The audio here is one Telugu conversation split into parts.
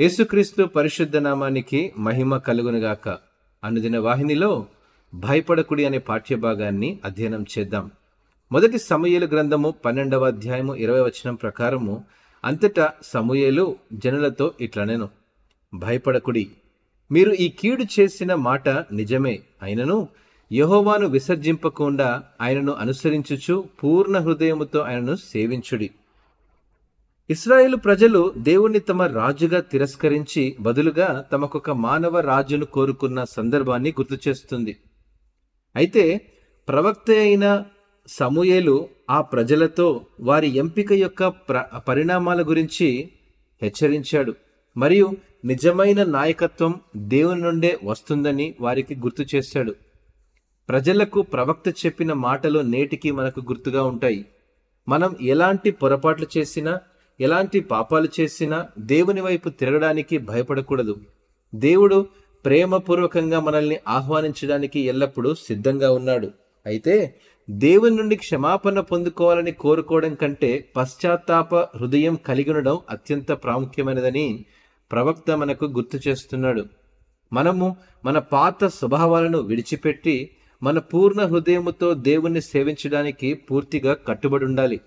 యేసుక్రీస్తు పరిశుద్ధ నామానికి మహిమ కలుగునుగాక అనుదిన వాహినిలో భయపడకుడి అనే పాఠ్యభాగాన్ని అధ్యయనం చేద్దాం. మొదటి సమూయేలు గ్రంథము పన్నెండవ అధ్యాయము ఇరవై వచనం ప్రకారము అంతటా సమూయేలు జనులతో ఇట్లనెను. భయపడకుడి. మీరు ఈ కీడు చేసిన మాట నిజమే. అయినను యహోవాను విసర్జింపకుండా ఆయనను అనుసరించుచు పూర్ణ హృదయముతో ఆయనను సేవించుడి. ఇస్రాయేలు ప్రజలు దేవుణ్ణి తమ రాజుగా తిరస్కరించి బదులుగా తమకొక మానవ రాజును కోరుకున్న సందర్భాన్ని గుర్తు చేస్తుంది. అయితే ప్రవక్త అయిన సమూయేలు ఆ ప్రజలతో వారి ఎంపిక యొక్క ప్ర పరిణామాల గురించి హెచ్చరించాడు. మరియు నిజమైన నాయకత్వం దేవుని నుండే వస్తుందని వారికి గుర్తు చేశాడు. ప్రజలకు ప్రవక్త చెప్పిన మాటలు నేటికి మనకు గుర్తుగా ఉంటాయి. మనం ఎలాంటి పొరపాట్లు చేసినా ఎలాంటి పాపాలు చేసినా దేవుని వైపు తిరగడానికి భయపడకూడదు. దేవుడు ప్రేమపూర్వకంగా మనల్ని ఆహ్వానించడానికి ఎల్లప్పుడూ సిద్ధంగా ఉన్నాడు. అయితే దేవుని నుండి క్షమాపణ పొందుకోవాలని కోరుకోవడం కంటే పశ్చాత్తాప హృదయం కలిగి ఉండడం అత్యంత ప్రాముఖ్యమైనదని ప్రవక్త మనకు గుర్తు చేస్తున్నాడు. మనము మన పాత స్వభావాలను విడిచిపెట్టి మన పూర్ణ హృదయముతో దేవుణ్ణి సేవించడానికి పూర్తిగా కట్టుబడి ఉండాలి.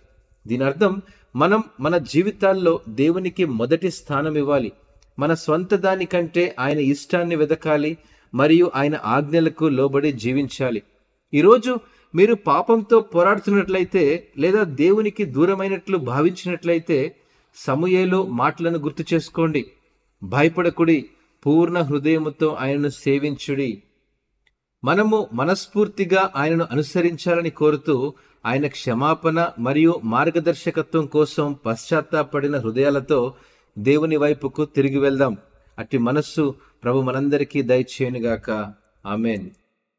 దీని అర్థం మనం మన జీవితాల్లో దేవునికి మొదటి స్థానం ఇవ్వాలి. మన స్వంత దానికంటే ఆయన ఇష్టాన్ని వెదకాలి మరియు ఆయన ఆజ్ఞలకు లోబడి జీవించాలి. ఈరోజు మీరు పాపంతో పోరాడుతున్నట్లయితే లేదా దేవునికి దూరమైనట్లు భావించినట్లయితే సమూయేలు మాటలను గుర్తు చేసుకోండి. భయపడకుడి పూర్ణ హృదయముతో ఆయనను సేవించుడి. మనము మనస్ఫూర్తిగా ఆయనను అనుసరించాలని కోరుతూ ఆయన క్షమాపణ మరియు మార్గదర్శకత్వం కోసం పశ్చాత్తాపడిన హృదయాలతో దేవుని వైపుకు తిరిగి వెళ్దాం. అట్టి మనస్సు ప్రభు మనందరికీ దయచేయనుగాక. ఆమెన్.